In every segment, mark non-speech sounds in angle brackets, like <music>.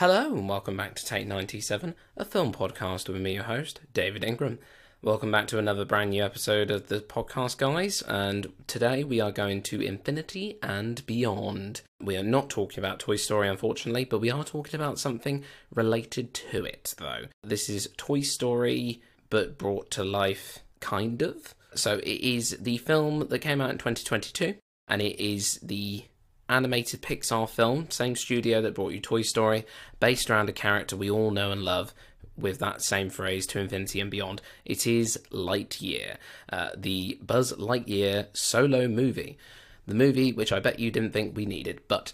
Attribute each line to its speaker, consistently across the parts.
Speaker 1: Hello and welcome back to Take 97, a film podcast with me, your host, David Ingram. Welcome back to another brand new episode of the podcast, guys. And today we are going to Infinity and Beyond. We are not talking about Toy Story, unfortunately, but we are talking about something related to it, though. This is Toy Story, but brought to life, kind of. So it is the film that came out in 2022, and it is the animated Pixar film, same studio that brought you Toy Story, based around a character we all know and love with that same phrase to infinity and beyond. It is Lightyear, uh, the Buzz Lightyear solo movie. The movie which I bet you didn't think we needed, but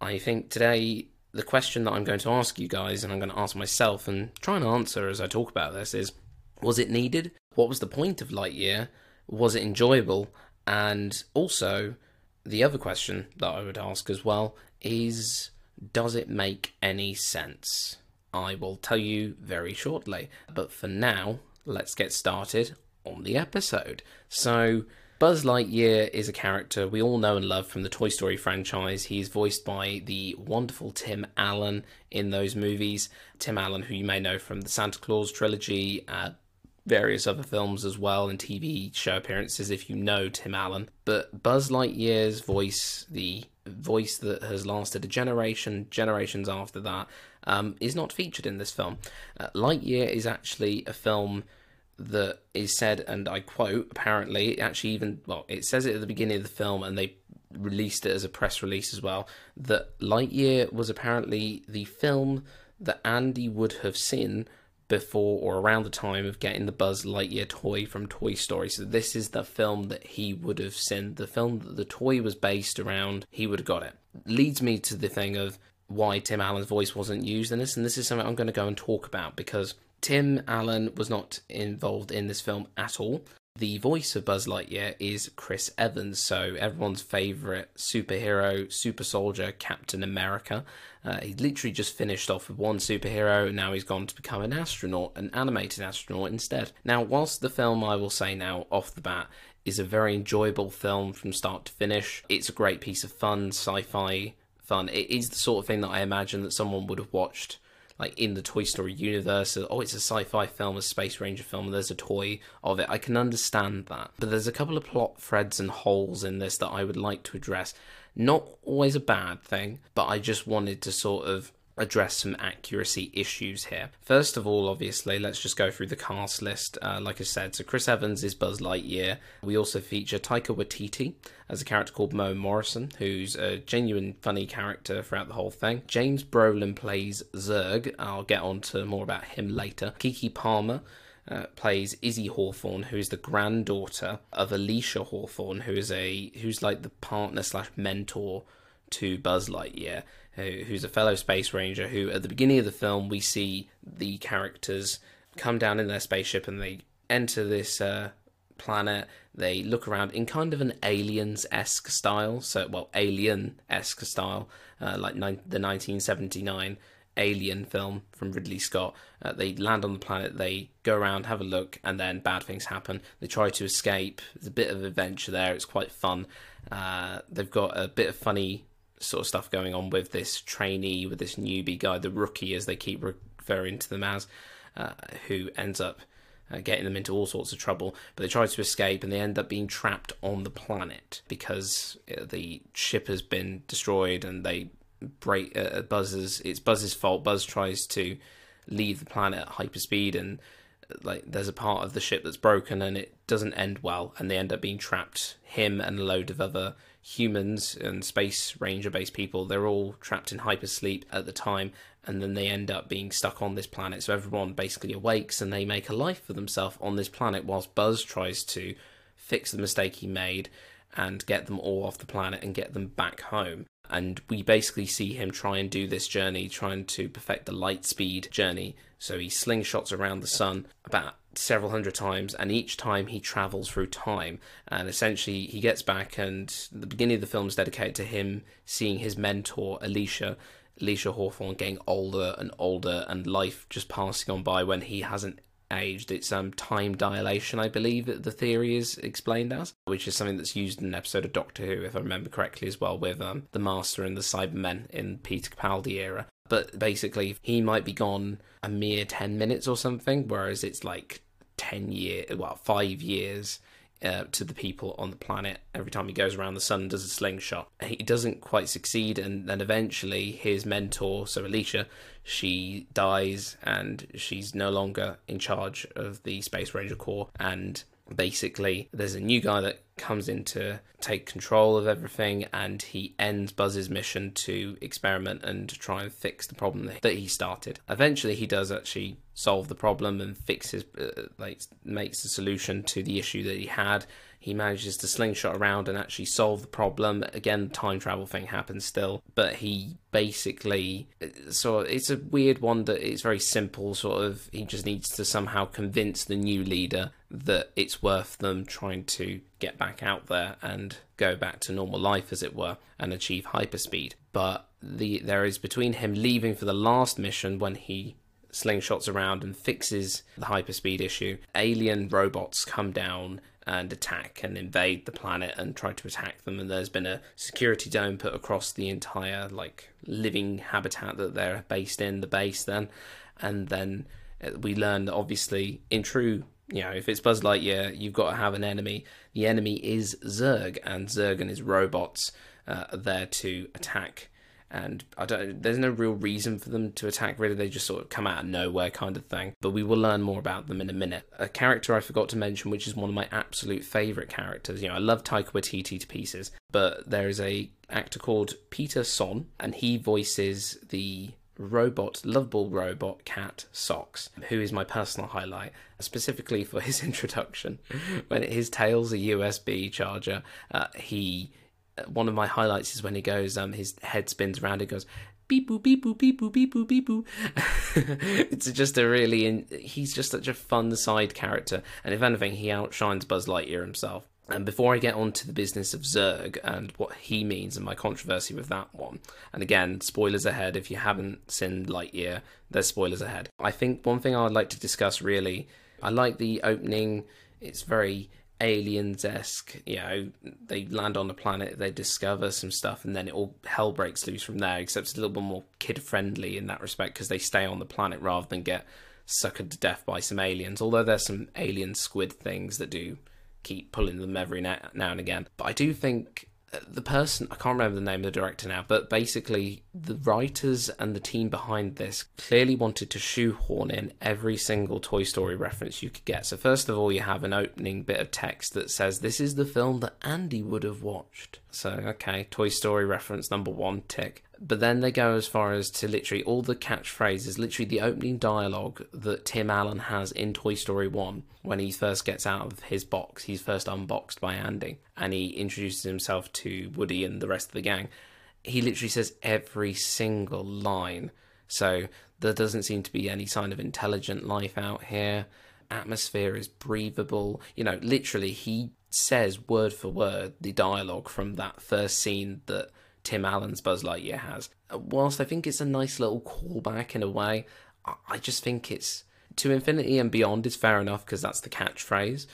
Speaker 1: I think today the question that I'm going to ask you guys, and I'm going to ask myself and try and answer as I talk about this, is was it needed? What was the point of Lightyear? Was it enjoyable? And also, the other question that I would ask as well is does it make any sense? I will tell you very shortly. But for now, let's get started on the episode. So, Buzz Lightyear is a character we all know and love from the Toy Story franchise. He's voiced by the wonderful Tim Allen in those movies. Tim Allen, who you may know from the Santa Claus trilogy, uh, various other films as well, and TV show appearances if you know Tim Allen. But Buzz Lightyear's voice, the voice that has lasted a generation, generations after that, um, is not featured in this film. Uh, Lightyear is actually a film that is said, and I quote, apparently, actually, even, well, it says it at the beginning of the film, and they released it as a press release as well, that Lightyear was apparently the film that Andy would have seen before or around the time of getting the Buzz Lightyear toy from Toy Story. So this is the film that he would have seen, the film that the toy was based around, he would have got it. Leads me to the thing of why Tim Allen's voice wasn't used in this, and this is something I'm going to go and talk about because Tim Allen was not involved in this film at all. The voice of Buzz Lightyear is Chris Evans, so everyone's favourite superhero, super soldier, Captain America. Uh, he literally just finished off with one superhero, now he's gone to become an astronaut, an animated astronaut instead. Now, whilst the film, I will say now, off the bat, is a very enjoyable film from start to finish, it's a great piece of fun, sci fi fun. It is the sort of thing that I imagine that someone would have watched like in the Toy Story universe. Oh, it's a sci-fi film, a space ranger film, and there's a toy of it. I can understand that, but there's a couple of plot threads and holes in this that I would like to address. Not always a bad thing, but I just wanted to sort of address some accuracy issues here. First of all, obviously, let's just go through the cast list. Uh, like I said, so Chris Evans is Buzz Lightyear. We also feature Taika Waititi as a character called Mo Morrison, who's a genuine funny character throughout the whole thing. James Brolin plays Zurg. I'll get on to more about him later. Keke Palmer. Uh, plays Izzy Hawthorne, who is the granddaughter of Alisha Hawthorne, who is a who's like the partner slash mentor to Buzz Lightyear who's a fellow space ranger. Who, at the beginning of the film, we see the characters come down in their spaceship and they enter this uh, planet. They look around in kind of an aliens esque style, so well, alien esque style, uh, like ni- the 1979 Alien film from Ridley Scott. Uh, they land on the planet, they go around, have a look, and then bad things happen. They try to escape. There's a bit of adventure there. It's quite fun. Uh, they've got a bit of funny sort of stuff going on with this trainee, with this newbie guy, the rookie, as they keep referring to them as, uh, who ends up uh, getting them into all sorts of trouble. But they try to escape and they end up being trapped on the planet because uh, the ship has been destroyed and they break uh, Buzz's. It's Buzz's fault. Buzz tries to leave the planet at hyperspeed and like there's a part of the ship that's broken and it doesn't end well and they end up being trapped him and a load of other humans and space ranger based people they're all trapped in hypersleep at the time and then they end up being stuck on this planet so everyone basically awakes and they make a life for themselves on this planet whilst buzz tries to fix the mistake he made and get them all off the planet and get them back home and we basically see him try and do this journey, trying to perfect the light speed journey. So he slingshots around the sun about several hundred times, and each time he travels through time. And essentially, he gets back, and the beginning of the film is dedicated to him seeing his mentor, Alisha. Alisha Hawthorne getting older and older, and life just passing on by when he hasn't aged. It's um, time dilation, I believe that the theory is explained as, which is something that's used in an episode of Doctor Who, if I remember correctly, as well, with um, the Master and the Cybermen in Peter Capaldi era. But basically, he might be gone a mere 10 minutes or something, whereas it's like 10 years, well, five years uh, to the people on the planet every time he goes around the sun does a slingshot. He doesn't quite succeed, and then eventually his mentor, so Alisha, she dies and she's no longer in charge of the Space Ranger Corps. And basically, there's a new guy that comes in to take control of everything, and he ends Buzz's mission to experiment and try and fix the problem that he started. Eventually, he does actually solve the problem and fixes, uh, like, makes the solution to the issue that he had. He manages to slingshot around and actually solve the problem. Again, time travel thing happens still, but he basically so it's a weird one that it's very simple. Sort of, he just needs to somehow convince the new leader that it's worth them trying to get back out there and go back to normal life, as it were, and achieve hyperspeed. But the there is between him leaving for the last mission when he slingshots around and fixes the hyperspeed issue, alien robots come down and attack and invade the planet and try to attack them. And there's been a security dome put across the entire like living habitat that they're based in the base then. And then uh, we learn that obviously in true you know if it's buzz lightyear you've got to have an enemy. The enemy is Zurg, and zurg and his robots uh, are there to attack and I don't. There's no real reason for them to attack. Really, they just sort of come out of nowhere, kind of thing. But we will learn more about them in a minute. A character I forgot to mention, which is one of my absolute favorite characters. You know, I love Taika Waititi to pieces, but there is a actor called Peter Sohn, and he voices the robot, lovable robot cat Socks, who is my personal highlight, specifically for his <laughs> introduction. when his tail's a USB charger, uh, he one of my highlights is when he goes, um, his head spins around. It goes beep boop beep boop beep boop beep boop beep boop. <laughs> it's just a really, he's just such a fun side character, and if anything, he outshines Buzz Lightyear himself. And before I get on to the business of Zurg and what he means and my controversy with that one, and again, spoilers ahead, if you haven't seen Lightyear, there's spoilers ahead. I think one thing I would like to discuss really, I like the opening, it's very aliens esque. You know, they land on the planet, they discover some stuff, and then it all hell breaks loose from there. Except it's a little bit more kid friendly in that respect because they stay on the planet rather than get suckered to death by some aliens. Although there's some alien squid things that do keep pulling them every now and again. But I do think the person I can't remember the name of the director now, but basically the writers and the team behind this clearly wanted to shoehorn in every single Toy Story reference you could get. So first of all, you have an opening bit of text that says this is the film that Andy would have watched. So okay, Toy Story reference number one tick. But then they go as far as to literally all the catchphrases, literally the opening dialogue that Tim Allen has in Toy Story 1 when he first gets out of his box. He's first unboxed by Andy and he introduces himself to Woody and the rest of the gang. He literally says every single line. So there doesn't seem to be any sign of intelligent life out here. Atmosphere is breathable. You know, literally, he says word for word the dialogue from that first scene that Tim Allen's Buzz Lightyear has. Uh, whilst I think it's a nice little callback in a way, I just think it's to infinity and beyond is fair enough because that's the catchphrase,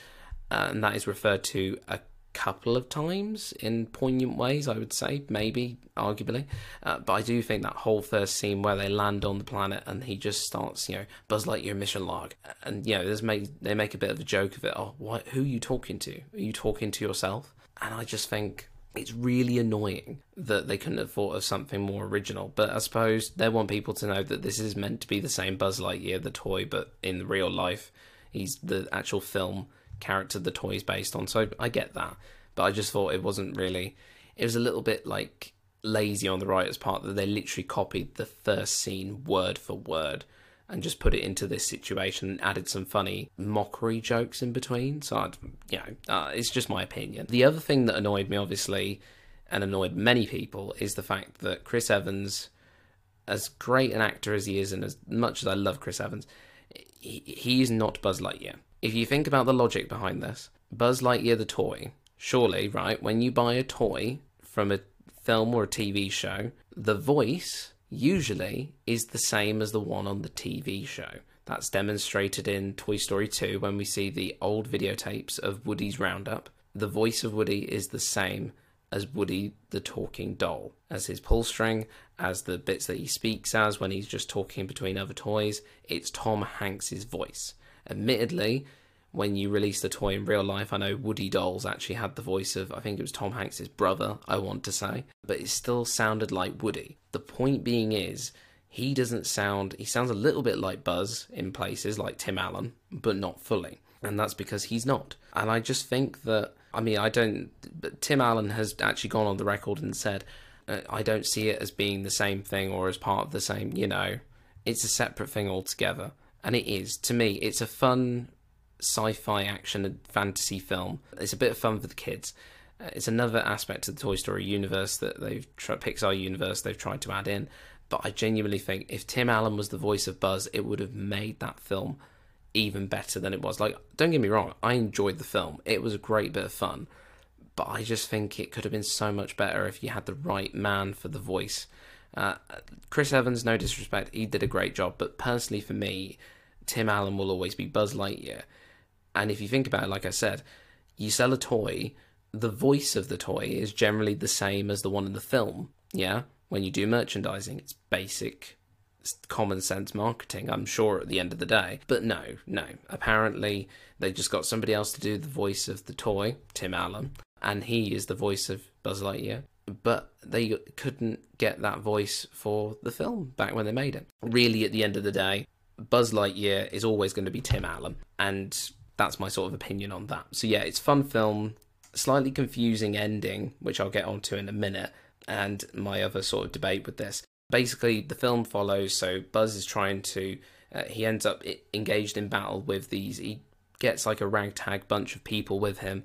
Speaker 1: uh, and that is referred to a couple of times in poignant ways. I would say maybe, arguably, uh, but I do think that whole first scene where they land on the planet and he just starts, you know, Buzz Lightyear mission log, and you know, there's made they make a bit of a joke of it. Oh? Who are you talking to? Are you talking to yourself? And I just think it's really annoying that they couldn't have thought of something more original. But I suppose they want people to know that this is meant to be the same Buzz Lightyear, the toy, but in real life, he's the actual film character the toy is based on. So I get that. But I just thought it wasn't really. It was a little bit like lazy on the writer's part that they literally copied the first scene word for word and just put it into this situation and added some funny mockery jokes in between. So, I'd, you know, uh, it's just my opinion. The other thing that annoyed me, obviously, and annoyed many people, is the fact that Chris Evans, as great an actor as he is, and as much as I love Chris Evans, he, he is not Buzz Lightyear. If you think about the logic behind this, Buzz Lightyear the toy, surely, right, when you buy a toy from a film or a TV show, the voice usually is the same as the one on the TV show. That's demonstrated in Toy Story 2 when we see the old videotapes of Woody's Roundup. The voice of Woody is the same as Woody the talking doll, as his pull string, as the bits that he speaks as when he's just talking between other toys. It's Tom Hanks's voice. Admittedly, when you release the toy in real life, I know Woody Dolls actually had the voice of, I think it was Tom Hanks's brother, I want to say, but it still sounded like Woody. The point being is, he doesn't sound, he sounds a little bit like Buzz in places, like Tim Allen, but not fully. And that's because he's not. And I just think that, I mean, I don't, but Tim Allen has actually gone on the record and said, uh, I don't see it as being the same thing or as part of the same, you know, it's a separate thing altogether. And it is. To me, it's a fun sci-fi action and fantasy film. It's a bit of fun for the kids. Uh, it's another aspect of the Toy Story universe that they've tried, Pixar universe they've tried to add in. But I genuinely think if Tim Allen was the voice of Buzz, it would have made that film even better than it was. Like, don't get me wrong, I enjoyed the film. It was a great bit of fun. But I just think it could have been so much better if you had the right man for the voice. Uh, Chris Evans, no disrespect, he did a great job. But personally, for me, Tim Allen will always be Buzz Lightyear. And if you think about it, like I said, you sell a toy, the voice of the toy is generally the same as the one in the film. Yeah? When you do merchandising, it's basic common sense marketing, I'm sure, at the end of the day. But no, no. Apparently, they just got somebody else to do the voice of the toy, Tim Allen, and he is the voice of Buzz Lightyear. But they couldn't get that voice for the film back when they made it. Really, at the end of the day, Buzz Lightyear is always going to be Tim Allen. And that's my sort of opinion on that. So yeah, it's fun film, slightly confusing ending, which I'll get onto in a minute, and my other sort of debate with this. Basically, the film follows. So Buzz is trying to. Uh, he ends up engaged in battle with these. He gets like a ragtag bunch of people with him,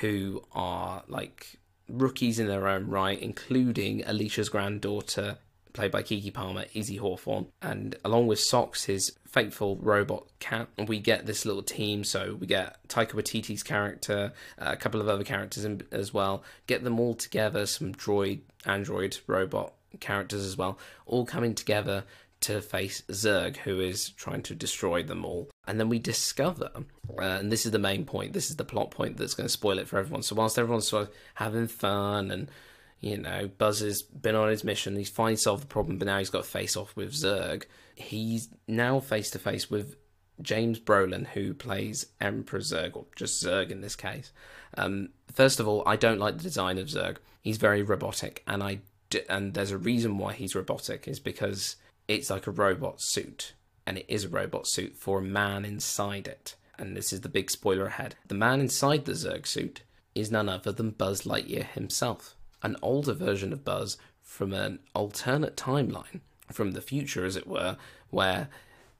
Speaker 1: who are like rookies in their own right, including Alisha's granddaughter played by Keke Palmer, Izzy Hawthorne, and along with Socks, his faithful robot cat, we get this little team. So we get Taika Waititi's character, a couple of other characters in, as well. Get them all together, some droid, android, robot characters as well, all coming together to face Zurg, who is trying to destroy them all. And then we discover, uh, and this is the main point, this is the plot point that's going to spoil it for everyone. So, whilst everyone's sort of having fun and you know, Buzz has been on his mission. He's finally solved the problem, but now he's got to face off with Zurg. He's now face to face with James Brolin, who plays Emperor Zurg, or just Zurg in this case. Um, first of all, I don't like the design of Zurg. He's very robotic, and I d- and there's a reason why he's robotic is because it's like a robot suit, and it is a robot suit for a man inside it. And this is the big spoiler ahead. The man inside the Zurg suit is none other than Buzz Lightyear himself an older version of Buzz from an alternate timeline, from the future, as it were, where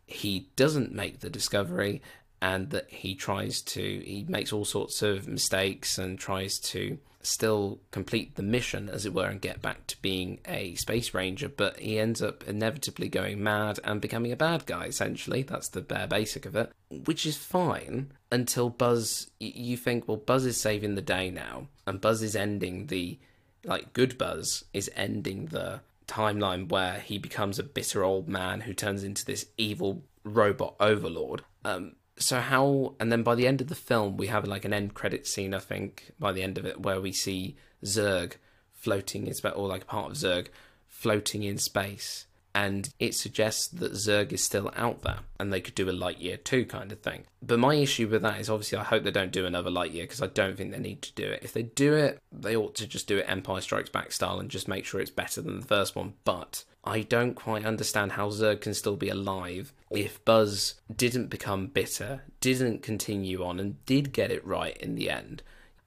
Speaker 1: he doesn't make the discovery and that he tries to, he makes all sorts of mistakes and tries to still complete the mission, as it were, and get back to being a space ranger, but he ends up inevitably going mad and becoming a bad guy, essentially. That's the bare basic of it, which is fine until Buzz, you think, well, Buzz is saving the day now, and Buzz is ending the like Good Buzz is ending the timeline where he becomes a bitter old man who turns into this evil robot overlord. Um, so how and then by the end of the film we have like an end credit scene I think by the end of it where we see zurg floating in space or like part of zurg floating in space and it suggests that Zurg is still out there and they could do a Lightyear 2 kind of thing. But my issue with that is obviously I hope they don't do another Lightyear because I don't think they need to do it. If they do it, they ought to just do it Empire Strikes Back style and just make sure it's better than the first one. But I don't quite understand how Zurg can still be alive if Buzz didn't become bitter, didn't continue on, and did get it right in the end.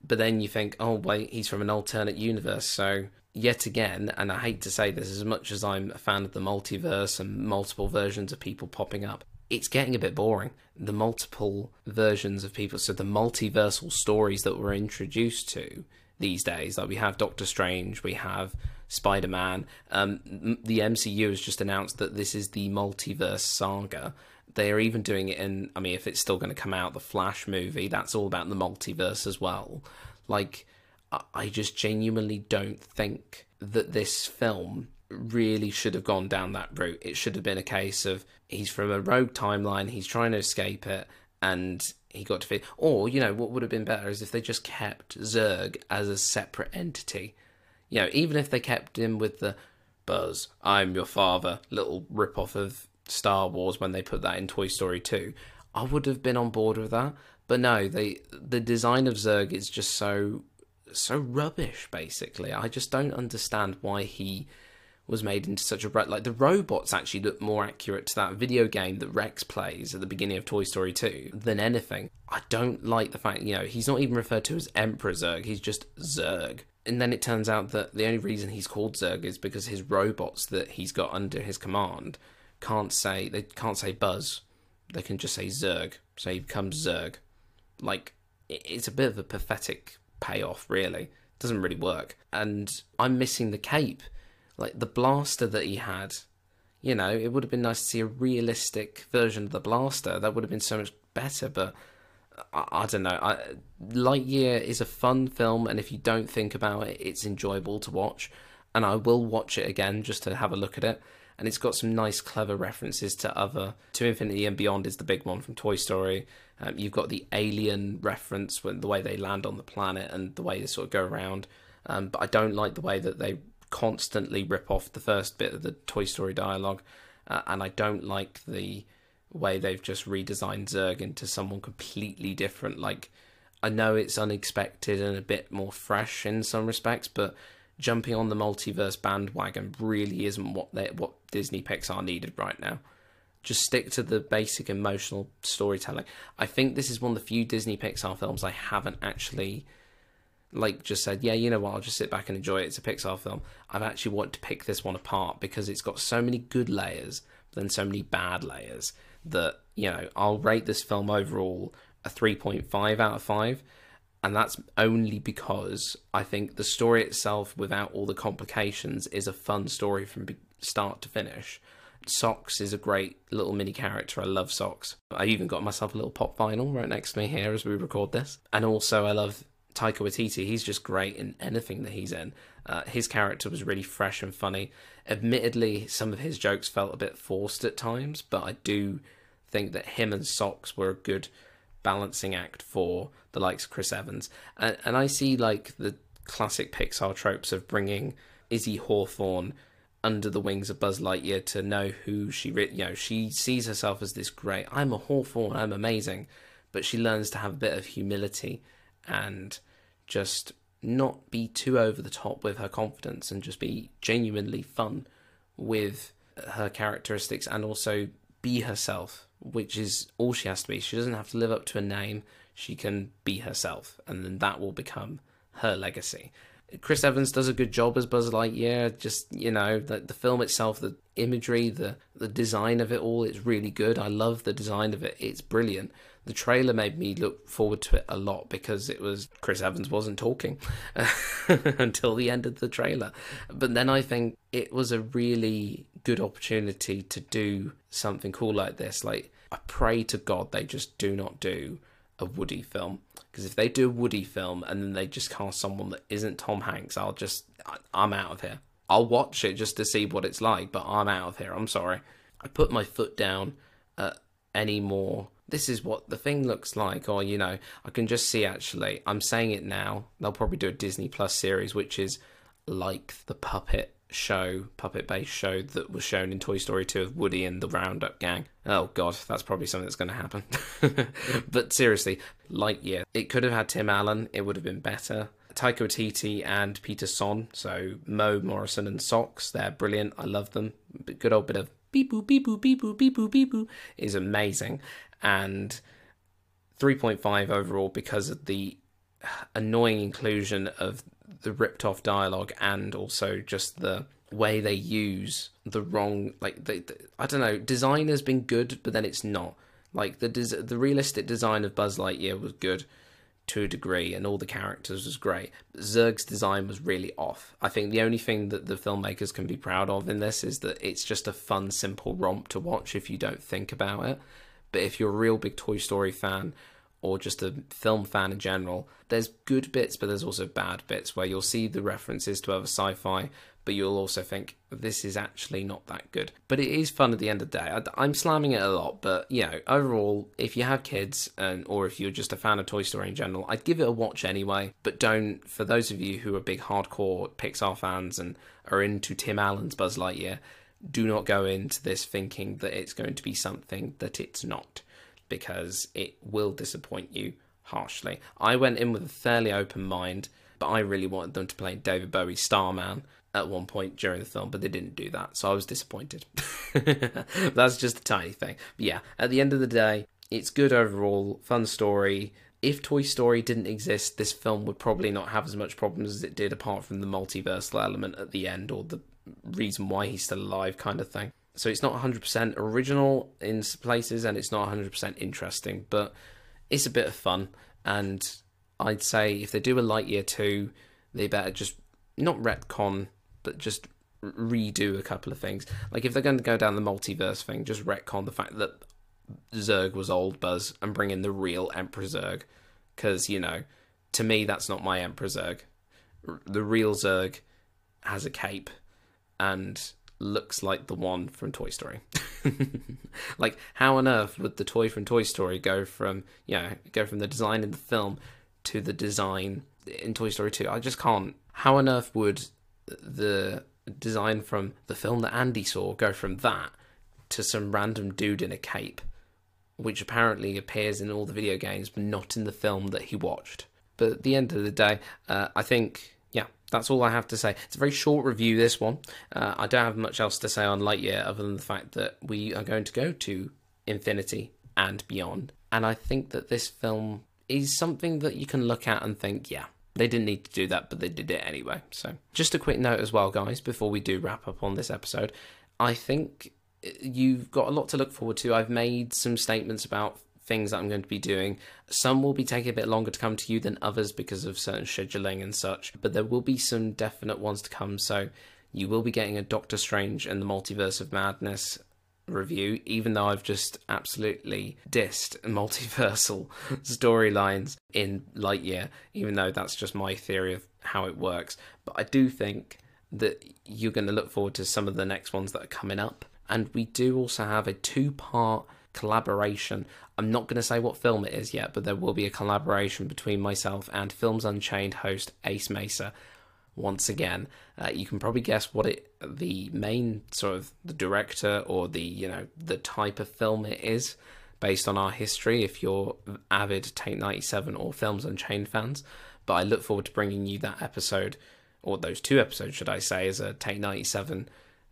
Speaker 1: But then you think, oh, wait, he's from an alternate universe, so yet again, and I hate to say this, as much as I'm a fan of the multiverse and multiple versions of people popping up, it's getting a bit boring. The multiple versions of people, so the multiversal stories that we're introduced to these days, like we have Doctor Strange, we have Spider Man. Um, the MCU has just announced that this is the multiverse saga. They are even doing it in, I mean, if it's still going to come out, the Flash movie, that's all about the multiverse as well. Like, I just genuinely don't think that this film really should have gone down that route. It should have been a case of he's from a rogue timeline, he's trying to escape it, and he got to defeated. Or, you know, what would have been better is if they just kept Zurg as a separate entity. You know, even if they kept him with the Buzz, I'm your father, little rip off of Star Wars when they put that in Toy Story 2, I would have been on board with that. But no, they the design of Zurg is just so so rubbish basically. I just don't understand why he was made into such a like the robots actually look more accurate to that video game that Rex plays at the beginning of Toy Story 2 than anything. I don't like the fact, you know, he's not even referred to as Emperor Zurg, he's just Zurg. And then it turns out that the only reason he's called Zurg is because his robots that he's got under his command can't say they can't say Buzz. They can just say Zurg. So he becomes Zurg. Like it's a bit of a pathetic payoff, really. It doesn't really work. And I'm missing the cape like the blaster that he had. You know, it would have been nice to see a realistic version of the blaster. That would have been so much better. But I, I don't know. I, Lightyear is a fun film, and if you don't think about it, it's enjoyable to watch. And I will watch it again just to have a look at it. And it's got some nice, clever references to other. To Infinity and Beyond is the big one from Toy Story. Um, you've got the alien reference when the way they land on the planet and the way they sort of go around. Um, but I don't like the way that they constantly rip off the first bit of the Toy Story dialogue, uh, and I don't like the way they've just redesigned Zurg into someone completely different. Like, I know it's unexpected and a bit more fresh in some respects, but jumping on the multiverse bandwagon really isn't what they what Disney Pixar needed right now. Just stick to the basic emotional storytelling. I think this is one of the few Disney Pixar films I haven't actually like just said, yeah, you know what, I'll just sit back and enjoy it. It's a Pixar film. I've actually wanted to pick this one apart because it's got so many good layers, then so many bad layers that, you know, I'll rate this film overall a 3.5 out of 5. And that's only because I think the story itself, without all the complications, is a fun story from start to finish. Socks is a great little mini character. I love Socks. I even got myself a little pop vinyl right next to me here as we record this. And also, I love Taika Waititi, he's just great in anything that he's in. Uh, his character was really fresh and funny. Admittedly, some of his jokes felt a bit forced at times, but I do think that him and Socks were a good balancing act for the likes of Chris Evans. And, and I see like the classic Pixar tropes of bringing Izzy Hawthorne under the wings of Buzz Lightyear to know who she, you know, she sees herself as this great. I'm a Hawthorne. I'm amazing, but she learns to have a bit of humility and just not be too over the top with her confidence and just be genuinely fun with her characteristics and also be herself, which is all she has to be. She doesn't have to live up to a name, she can be herself, and then that will become her legacy. Chris Evans does a good job as Buzz Lightyear. Just you know, the the film itself, the imagery, the the design of it all, it's really good. I love the design of it. It's brilliant the trailer made me look forward to it a lot because it was Chris Evans wasn't talking <laughs> until the end of the trailer. But then I think it was a really good opportunity to do something cool like this. Like, I pray to God they just do not do a Woody film. Because if they do a Woody film and then they just cast someone that isn't Tom Hanks, I'll just, I'm out of here. I'll watch it just to see what it's like, but I'm out of here. I'm sorry. I put my foot down at any more this is what the thing looks like, or you know, I can just see actually. I'm saying it now. They'll probably do a Disney Plus series, which is like the puppet show, puppet based show that was shown in Toy Story 2 of Woody and the Roundup Gang. Oh god, that's probably something that's going to happen. <laughs> but seriously, Lightyear. It could have had Tim Allen, it would have been better. Taika Waititi and Peter Sohn, so Mo Morrison and Socks, they're brilliant. I love them. Good old bit of beep boop beep boop beep boop beep boop beep boop is amazing and 3.5 overall because of the annoying inclusion of the ripped off dialogue and also just the way they use the wrong like they, I don't know design has been good but then it's not. Like the des- the realistic design of Buzz Lightyear was good to a degree and all the characters was great but Zurg's design was really off. I think the only thing that the filmmakers can be proud of in this is that it's just a fun simple romp to watch if you don't think about it. But if you're a real big Toy Story fan or just a film fan in general, there's good bits, but there's also bad bits where you'll see the references to other sci fi, but you'll also think this is actually not that good. But it is fun at the end of the day. I, am slamming it a lot, but you know, overall, if you have kids and or if you're just a fan of Toy Story in general, I'd give it a watch anyway. But don't, for those of you who are big hardcore Pixar fans and are into Tim Allen's Buzz Lightyear, do not go into this thinking that it's going to be something that it's not, because it will disappoint you harshly. I went in with a fairly open mind, but I really wanted them to play David Bowie's Starman at one point during the film, but they didn't do that, so I was disappointed. <laughs> That's just a tiny thing. But yeah, at the end of the day, it's good overall, fun story. If Toy Story didn't exist, this film would probably not have as much problems as it did, apart from the multiversal element at the end or the reason why he's still alive, kind of thing. So it's not 100% original in places and it's not 100% interesting, but it's a bit of fun. And I'd say if they do a Lightyear 2, they better just not retcon but just redo a couple of things. Like if they're going to go down the multiverse thing, just retcon the fact that Zurg was old Buzz and bring in the real Emperor Zurg. because you know, to me that's not my Emperor Zurg. The real Zurg has a cape and looks like the one from Toy Story. <laughs> like how on earth would the toy from Toy Story go from you know, go from the design in the film to the design in Toy Story 2? I just can't. How on earth would the design from the film that Andy saw go from that to some random dude in a cape, which apparently appears in all the video games, but not in the film that he watched. But at the end of the day, uh, I think, that's all I have to say. It's a very short review, this one. Uh, I don't have much else to say on Lightyear other than the fact that we are going to go to infinity and beyond. And I think that this film is something that you can look at and think, yeah, they didn't need to do that, but they did it anyway. So, just a quick note as well, guys, before we do wrap up on this episode. I think you've got a lot to look forward to. I've made some statements about things that I'm going to be doing. Some will be taking a bit longer to come to you than others because of certain scheduling and such, but there will be some definite ones to come. So, you will be getting a Doctor Strange and the Multiverse of Madness review, even though I've just absolutely dissed <laughs> multiversal storylines in Lightyear, even though that's just my theory of how it works. But I do think that you're going to look forward to some of the next ones that are coming up. And we do also have a two part collaboration. I'm not going to say what film it is yet, but there will be a collaboration between myself and Films Unchained host Ace Mesa once again. Uh, you can probably guess what it the main sort of the director or the you know the type of film it is based on our history if you're avid Take 97 or Films Unchained fans. But I look forward to bringing you that episode or those two episodes, should I say, as a Take 97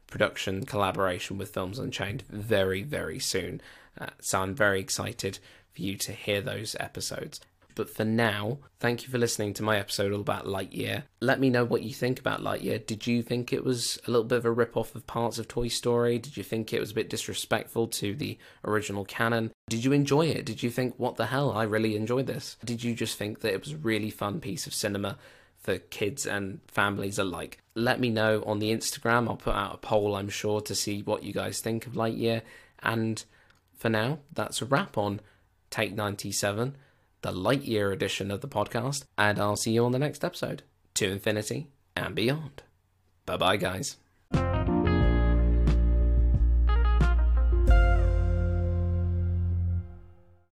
Speaker 1: production collaboration with Films Unchained very, very soon. Uh, so I'm very excited for you to hear those episodes. But for now, thank you for listening to my episode all about Lightyear. Let me know what you think about Lightyear. Did you think it was a little bit of a rip off of parts of Toy Story? Did you think it was a bit disrespectful to the original canon? Did you enjoy it? Did you think, what the hell, I really enjoyed this? Did you just think that it was a really fun piece of cinema? for kids and families alike. Let me know on the Instagram. I'll put out a poll, I'm sure, to see what you guys think of Lightyear. And for now, that's a wrap on Take 97 the Lightyear edition of the podcast, and I'll see you on the next episode. To infinity and beyond. Bye bye, guys.